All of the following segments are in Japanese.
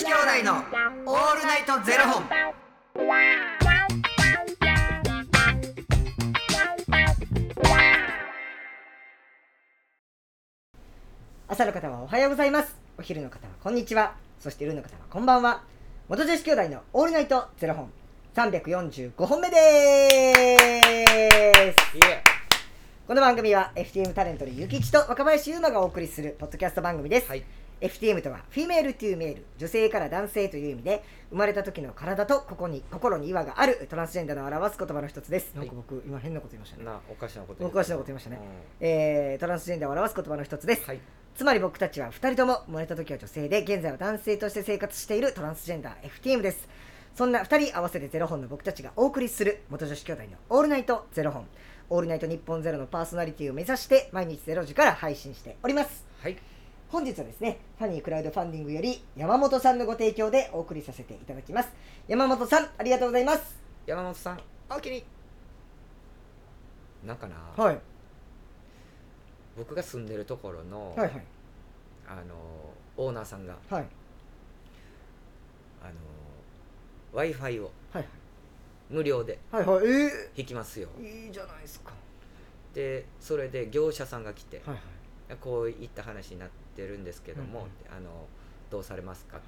子兄弟のオールナイトゼロ本。朝の方はおはようございます。お昼の方はこんにちは。そして夜の方はこんばんは。元女子兄弟のオールナイトゼロ本。345本目です。この番組は FTM タレントのゆきちと若林優馬がお送りするポッドキャスト番組です、はい FTM とは female to male 女性から男性という意味で生まれた時の体とここに心に違和があるトランスジェンダーの表す言葉の一つです、はい。なんか僕今変なこと言いましたね。なおかしなことおかしなこと言いましたね、えートランスジェンダーを表す言葉の一つです、はい。つまり僕たちは2人とも生まれた時は女性で現在は男性として生活しているトランスジェンダー FTM です。そんな2人合わせてゼロ本の僕たちがお送りする元女子兄弟の「オールナイトゼロ本」「オールナイト日本ゼロのパーソナリティを目指して毎日ゼロ時から配信しております。はい本日はですねファニークラウドファンディングより山本さんのご提供でお送りさせていただきます。山本さんありがとうございます。山本さんおおきに。なんかな、はい。僕が住んでるところの、はいはい。あのオーナーさんがはい。あの w i f i をはい無料ではいはい。え引きますよ。ー、いいじゃないですか。でそれで業者さんが来て、はいはい。こういった話になってるんですけども、うんうん。あのどうされますかはい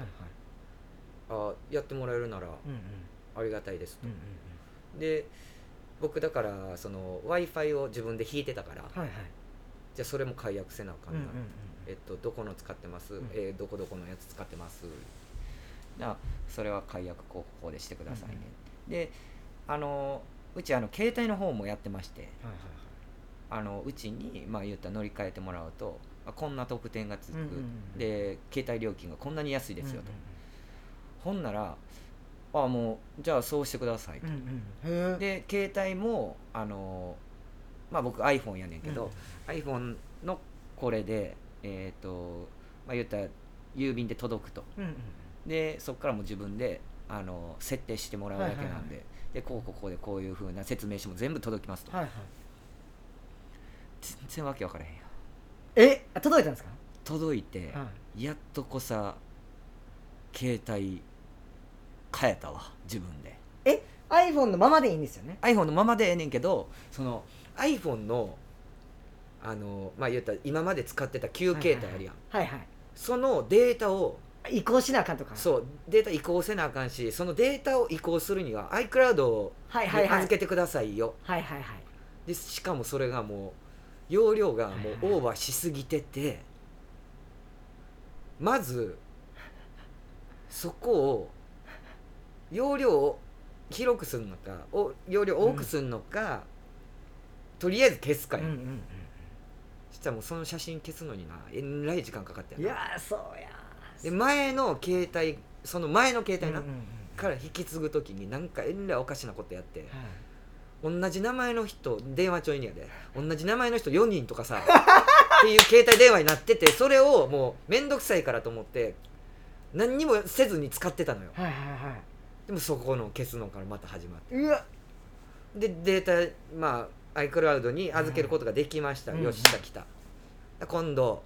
と、はい。あやってもらえるならうんうん。ありがたいですと、うんうんで僕だからその w i f i を自分で引いてたから、はいはい。じゃあそれも解約せなあかんな、うんうんうんえっと、どこの使ってます、ん。えーどこどこのやつ使ってます？じゃあそれは解約こうこうでしてくださいね、であのうちあの携帯の方もやってましてはいはいあのうちにまあ言ったら乗り換えてもらうとあこんな特典がつく、うんうんうん。で携帯料金がこんなに安いですよと、うんほんならあもうじゃあそうしてくださいと、うんうんで携帯もあのまあ僕 iPhone やねんけど、iPhone のこれでえっ、とまあ言ったら郵便で届くと。うんうんでそこからもう自分であの設定してもらうだけなんで、はいはいはでこうこうこうでこういうふうな説明書も全部届きますと、はいはい。全然わけわからへん。よえあ届いたんですか？届いて、はやっとこさ携帯変えたわ自分で。え iPhone のままでいいんですよね？iPhone のままでええねんけどその iPhone のあのまあ言ったら今まで使ってた旧携帯あるやん、はいはい。そのデータを移行しなあかんとか？そうデータ移行せなあかんしそのデータを移行するには iCloud をはいはいはい。預けてくださいよ。はいはいはい。でしかもそれがもう容量がもうオーバーしすぎててまずそこを容量を広くするのかお容量多くするのか、とりあえず消すかよ、うんうんそしたらもうその写真消すのになえらい時間かかってうんいやーそうやで前の携帯その前の携帯な、うんうんうん。から引き継ぐ時になんかえらいおかしなことやって。はい同じ名前の人電話ちょいにやで。同じ名前の人4人とかさっていう携帯電話になっててそれをもう面倒くさいからと思って何にもせずに使ってたのよ。はいはいはい。でもそこの消すのからまた始まって。うわ。でデータまあ iCloud に預けることができました、うん。よし来た。来た今度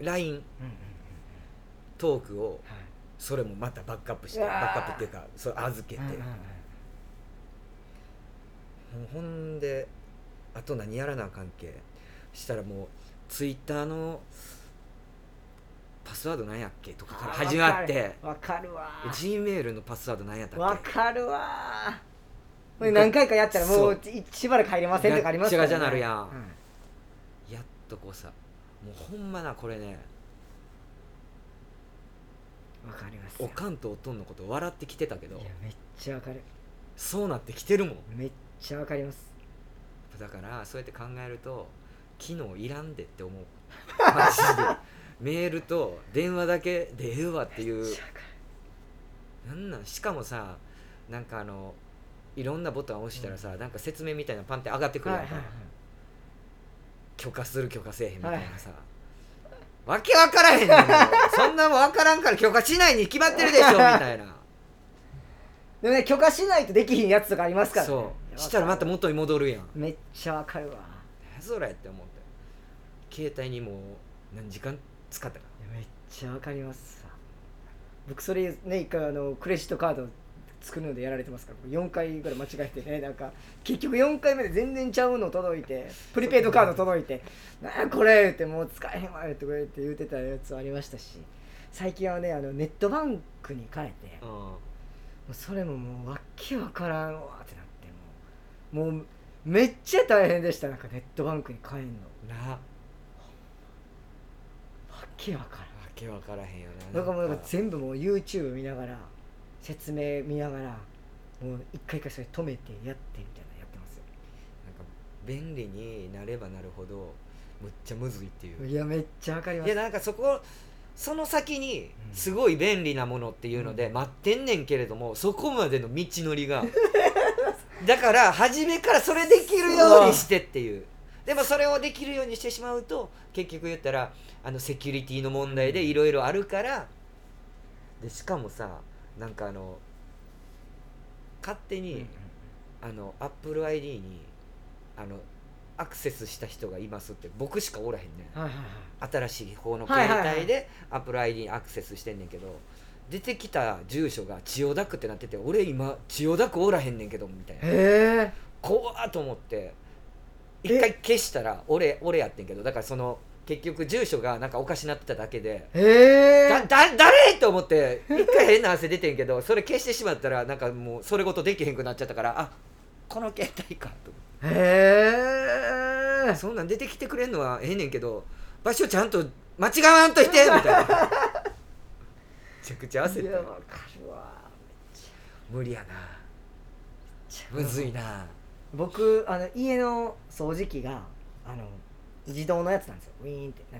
LINE うんうんトークをはい。それもまたバックアップしてバックアップっていうかそれ預けて、うんうんうん。もうほんであと何やらなあかんけ。したらもうツイッターのパスワード何やっけとかから始まって。わかるわ G メールのパスワード何やったわっけ。かるわ。何回かやったらもういしばらく入れませんとかありますからガッチャガチャなるやん。うん。やっとこうさもうほんまなこれねわかりますよ。おかんとおとんのこと笑ってきてたけど。いやめっちゃわかる。そうなってきてるもん。めっちゃわかります。だからそうやって考えると機能いらんでって思う。マジで。メールと電話だけでええわっていう。なんなん？しかもさなんかあのいろんなボタン押したらさ、なんか説明みたいなのパンって上がってくるやんか、るはいはいはい。許可する許可せえへんみたいなさ、わけわからへんねんそんなもんわからんから許可しないに決まってるでしょみたいな。でもね許可しないとできひんやつとかありますからね。そうしたらまた元に戻るやん。めっちゃわかるわ。何それって思って。携帯にもう何時間使ったか。めっちゃわかりますさ。僕それね一回あのクレジットカード作るのでやられてますから。4回ぐらい間違えてねなんか結局4回目で全然ちゃうの届いてプリペイドカード届いて「なんやこれ!」言って「もう使えへんわ」とか言って言ってたやつありましたし。最近はねあのネットバンクに変えてうん。もうそれももうわっけわからんわってもうめっちゃ大変でした。なんかネットバンクに変えんの。な。わけわからん。けわからへんよな。なんかもうなんか全部もう YouTube 見ながら説明見ながらもう一回一回それ止めてやってみたいなのやってますよ。なんか便利になればなるほどむっちゃむずいっていう。いやめっちゃわかります。いやなんかそこその先にうん。すごい便利なものっていうのでうん。待ってんねんけれどもそこまでの道のりが だから初めからそれできるようにしてっていう。でもそれをできるようにしてしまうと結局言ったらあのセキュリティの問題でいろいろあるからでしかもさなんかあの勝手に、あの AppleID にあのアクセスした人がいますって僕しかおらへんねん。はいはいはい。新しい方の携帯で AppleID にアクセスしてんねんけど出てきた住所が千代田区ってなってて俺今千代田区おらへんねんけどみたいな。怖っと思って。え一回消したら俺俺やってんけどだからその結局住所がなんかおかしなってただけで。へえ。だだ誰？と思って一回変な汗出てんけどそれ消してしまったらなんかもうそれごとできへんくなっちゃったからあこの携帯かと思って。へえ。そんなん出てきてくれんのはええねんけど場所ちゃんと間違わんといてみたいな。めちゃくちゃ焦って。いやわかるわ。無理やな。むずいな。僕あの家の掃除機があの自動のやつなんですよ。ウィーンって。な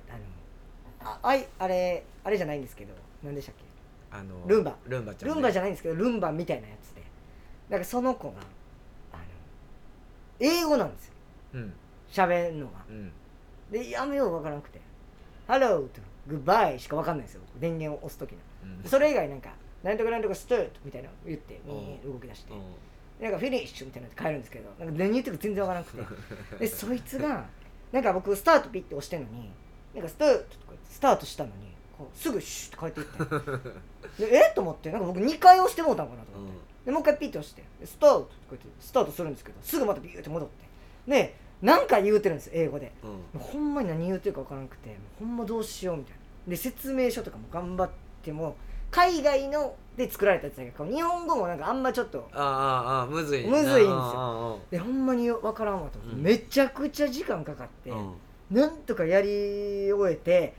あのああいあれあれじゃないんですけど何でしたっけ？あのルンバ。ルンバちゃん、ルンバじゃゃないんですけどルンバみたいなやつで。だからその子があの英語なんですよ。うん。喋るのが。うん。でやめようわからなくて「ハロー」と「グッバイ」しかわかんないんですよ。僕電源を押す時の。うんそれ以外なんか「なんとかなんとかスタート」みたいなの言ってみー動き出して。うなんかフィニッシュみたいなので帰るんですけどなんか何言ってるか全然わからなくて。でそいつがなんか僕スタートピッて押してんのになんかスタートとかスタートしたのにこうすぐシュッて帰っていって。でえ？っと思ってなんか僕2回押してもうたんかなと思って、でもう一回ピッて押して。でスタートとか言ってスタートするんですけどすぐまたビューって戻って。で何か言うてるんですよ英語で。うん。ほんまに何言うてるか分からなくてほんまどうしようみたいな。で説明書とかも頑張っても海外ので作られたやつだけど日本語もなんかあんまちょっとああああむずいむずいんですよ。よでほんまに分からんわと思って、うん。めちゃくちゃ時間かかって、うん。なんとかやり終えて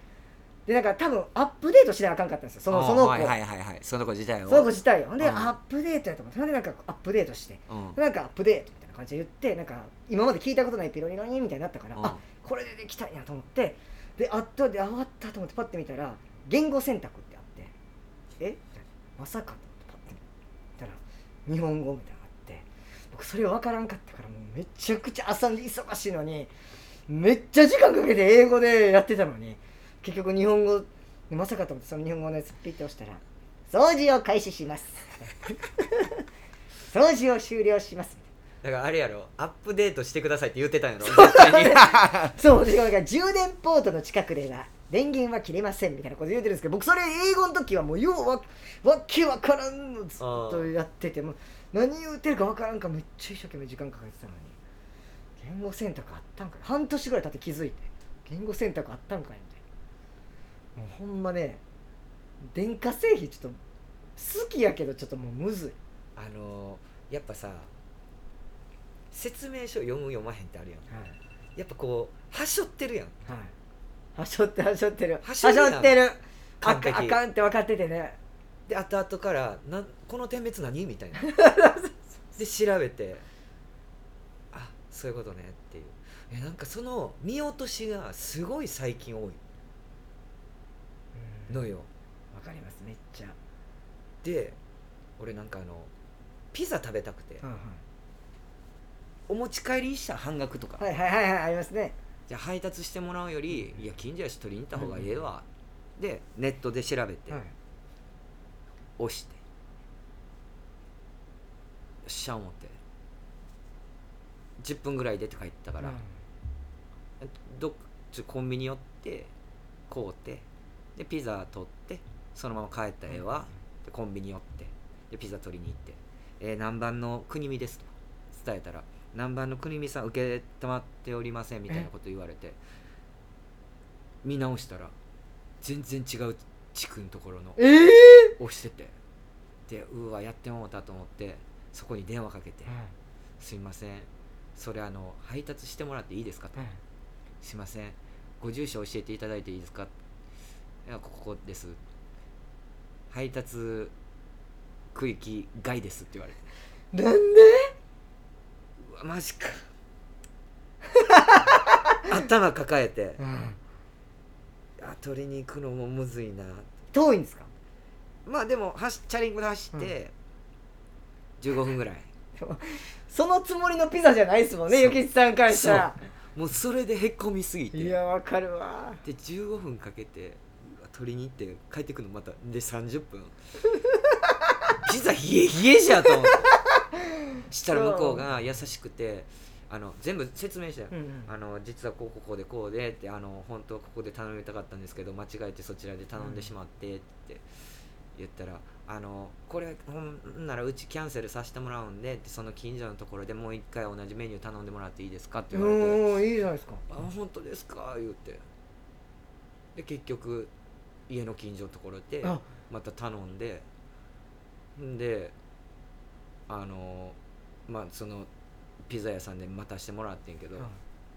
でなんか多分アップデートしなあかんかったんですよそのその子、はいはいはいはい。その子自体を。その子自体を。ほんで、うん。アップデートやと思ってほんでなんかアップデートしてうん。なんかアップデートみたいな感じで言ってなんか今まで聞いたことないピロリロニみたいになったから、うん。あこれでできたんやと思ってであったであ終わったと思ってパッて見たら言語選択ってえまさかと思ってパッて見たら日本語みたいなのがあって僕それ分からんかったからもうめちゃくちゃ朝に忙しいのにめっちゃ時間かけて英語でやってたのに結局日本語まさかと思ってその日本語のやつピッて押したら「掃除を開始します」掃除を終了します。だからあれやろアップデートしてくださいって言ってたんやろそうでなんか充電ポートの近くでは電源は切れませんみたいなこと言うてるんですけど僕それ英語の時はもうようわわけわからんのずっとやっててもう何言うてるかわからんかめっちゃ一生懸命時間かけてたのに言語選択あったんかい？半年ぐらい経って気づいて言語選択あったんかいみたいな。もうほんまね電化製品ちょっと好きやけどちょっともうむずい。あのやっぱさ説明書読む読まへんってあるやん。はい。やっぱこうはしょってるやん。はいはしょってはしょってる。はしょってる。あかあかんって分かっててね。で後々からな「この点滅何?」みたいな。で調べてあそういうことねっていう。えなんかその見落としがすごい最近多い。のよ。わかりますめっちゃ、で俺なんかあのピザ食べたくて、お持ち帰りしたら半額とか、はいはいはいはいありますねじゃあ配達してもらうよりいや近所やし取りに行った方がええわ、でネットで調べて、はい。押して。よっしゃ思って。10分ぐらいでって帰ったから、どっちコンビニ寄って買うてでピザ取ってそのまま帰ったらええわ、でコンビニ寄ってでピザ取りに行って「えー何番の国見です」と。伝えたら「何番の国見さん受け止まっておりません」みたいなこと言われて見直したら全然違う地区のところのええ押しててでうわやってもうたと思ってそこに電話かけて「すいませんそれあの配達してもらっていいですか?」と「すいませんご住所教えていただいていいですか?」いやここです。配達区域外ですって言われて。なんで？マジか。頭抱えて。あ取りに行くのもむずいな。遠いんですか？まあでも走チャリンコで走って15分ぐらい、そのつもりのピザじゃないですもんねそう。ゆきちさんからしたら。もうそれでへっこみすぎて。いやわかるわ。で15分かけて取りに行って帰ってくるのまたで30分。ピザ冷え冷えじゃと思ってしたら向こうが優しくてあの全部説明して、うんうん。あの実はこうこうこうでこうでってあの本当はここで頼みたかったんですけど間違えてそちらで頼んでしまってって言ったら「あのこれほんならうちキャンセルさせてもらうんで」ってその近所のところでもう一回同じメニュー頼んでもらっていいですかってう言われて。んいいじゃないですか。あ本当ですか？言うて。で結局家の近所のところであ。また頼んで。んであのまあそのピザ屋さんで待たしてもらってんけど、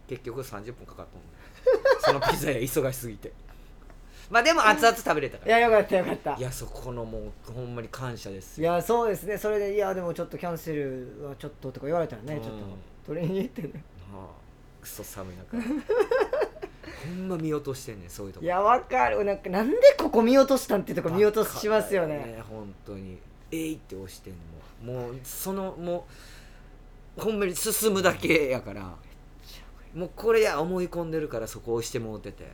結局30分かかったもんね そのピザ屋忙しすぎて。まあでも熱々食べれたから。いやよかったよかった。いやそこのもうほんまに感謝ですいよやそうですね。それでいやでもちょっとキャンセルはちょっととか言われたらね、うん。ちょっと取りに行ってね。はあクソ寒い中。ほんま見落としてんねんそういうとこ。いやわかる。なんかなんでここ見落としたんってとこ見落としますよバカだね本当にえいって押してんの。もうそのもうほんまに進むだけやから。もうこれや思い込んでるからそこ押してもうてて。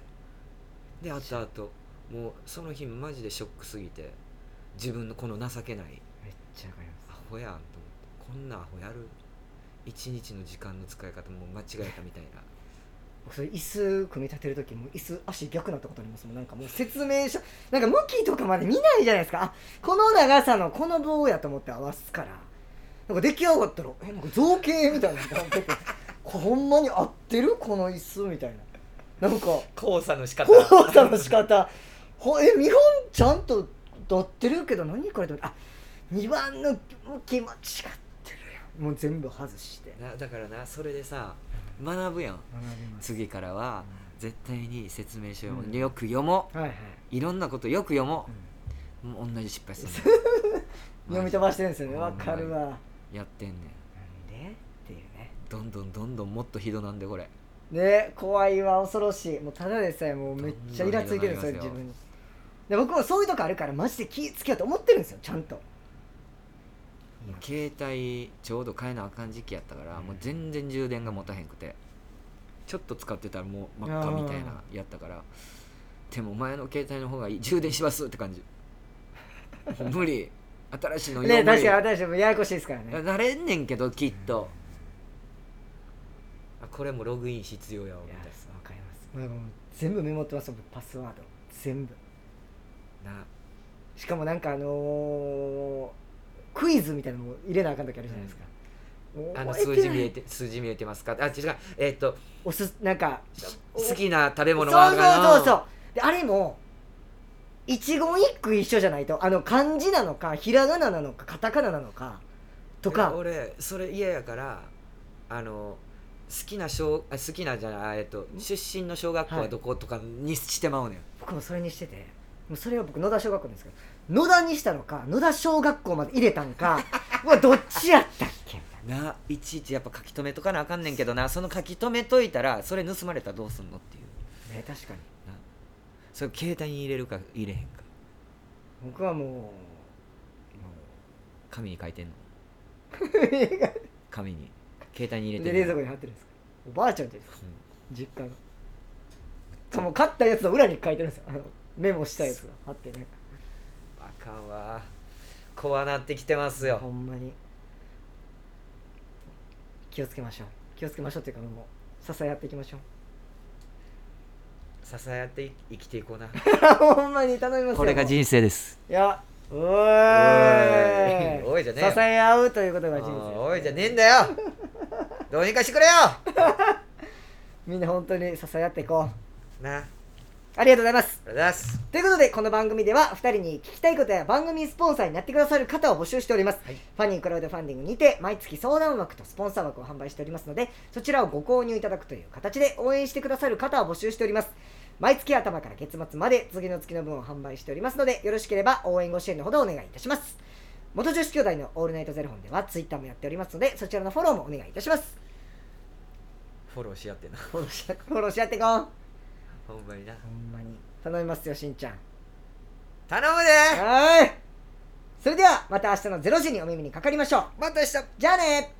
であとあともうその日マジでショックすぎて自分のこの情けないめっちゃわかりまアホやんと思って。こんなアホやる？一日の時間の使い方も間違えたみたいな。すそれ椅子組み立てる時も椅子足逆なったことありますもんなんかもう説明書なんか向きとかまで見ないじゃないですか。あこの長さのこの棒やと思って合わすから。なんか出来上がったらえなんか造形みたいなのが出て こほんまに合ってる？この椅子みたいな。なんか交差の仕方。交差の仕方。ほえ見本ちゃんと合ってるけど何書いてあるあ2番の向き間違ってるやん。もう全部外して。なだからなそれでさ学ぶやん。次からは絶対に説明書をうん。よく読もはいはい。ういろんなことよく読もう。もう同じ失敗する 読み飛ばしてるんですよね。わかるわ。やってんねん。なんでっていうね。どんどんどんどんもっとひどなんでこれ。ね怖いわ恐ろしい。もうただでさえもうめっちゃイラついてるんですよ自分に。で僕もそういうとこあるからマジで気つけようと思ってるんですよちゃんと携帯ちょうど変えなあかん時期やったから、うん。もう全然充電が持たへんくてちょっと使ってたらもう真っ赤みたいなやったからでも前の携帯の方がいい充電しますって感じ。無理。新しいのね確かに私もややこしいですからね。なれんねんけどきっと、あこれもログイン必要やわみいやわかります。もう全部メモってます僕パスワード。全部。なな。しかもなんかあのークイズみたいなのも入れなあかん時あるじゃないですか、あの数字見えて数字見えてますか？あ違う。えーっとおすなんか好きな食べ物そうそうそうそう。であれも一言一句一緒じゃないとあの漢字なのかひらがななのかカタカナなのかといか。や俺それ嫌やからあの好きな小あ好きなじゃないあえっと出身の小学校はどことかにしてまうねん、僕もそれにしてて。もうそれは僕野田小学校ですけど野田にしたのか野田小学校まで入れたんか うわどっちやったっけ？ないちいちやっぱ書き留めとかなあかんねんけどな。その書き留めといたらそれ盗まれたらどうすんのっていう。ね確かに。な。それ携帯に入れるか入れへんか。僕はもうも紙に書いてんの。う 紙に。携帯に入れて冷蔵庫に貼ってるんですか？おばあちゃんちですか。実家の。かもう買ったやつの裏に書いてるんですよ。あのメモしたやつが貼ってね。あかんわ怖なってきてますよ。ほんまに。気をつけましょう。気をつけましょうっていうかもう支え合っていきましょう。支え合って生きていこうな。ほんまに頼みますよこれが人生です。いやおーい。おい。おいじゃねえよ。支え合うということが人お生おいじゃねえんだよ。どうにかしてくれよ。みんな本当に支え合っていこう。なあありがとうございます。りがとうございます。ということでこの番組では2人に聞きたいことや番組スポンサーになってくださる方を募集しております、はい。ファニークラウドファンディングにて毎月相談枠とスポンサー枠を販売しておりますのでそちらをご購入いただくという形で応援してくださる方を募集しております。毎月頭から月末まで次の月の分を販売しておりますのでよろしければ応援ご支援のほどお願いいたします。元女子兄弟のオールナイトゼロ本ではツイッターもやっておりますのでそちらのフォローもお願いいたします。フォローし合ってな。フォローし合っていこうほんまにな。ほんまに。頼みますよしんちゃん。頼むで。はーい。それではまた明日の0時にお耳にかかりましょう。また明日。じゃあね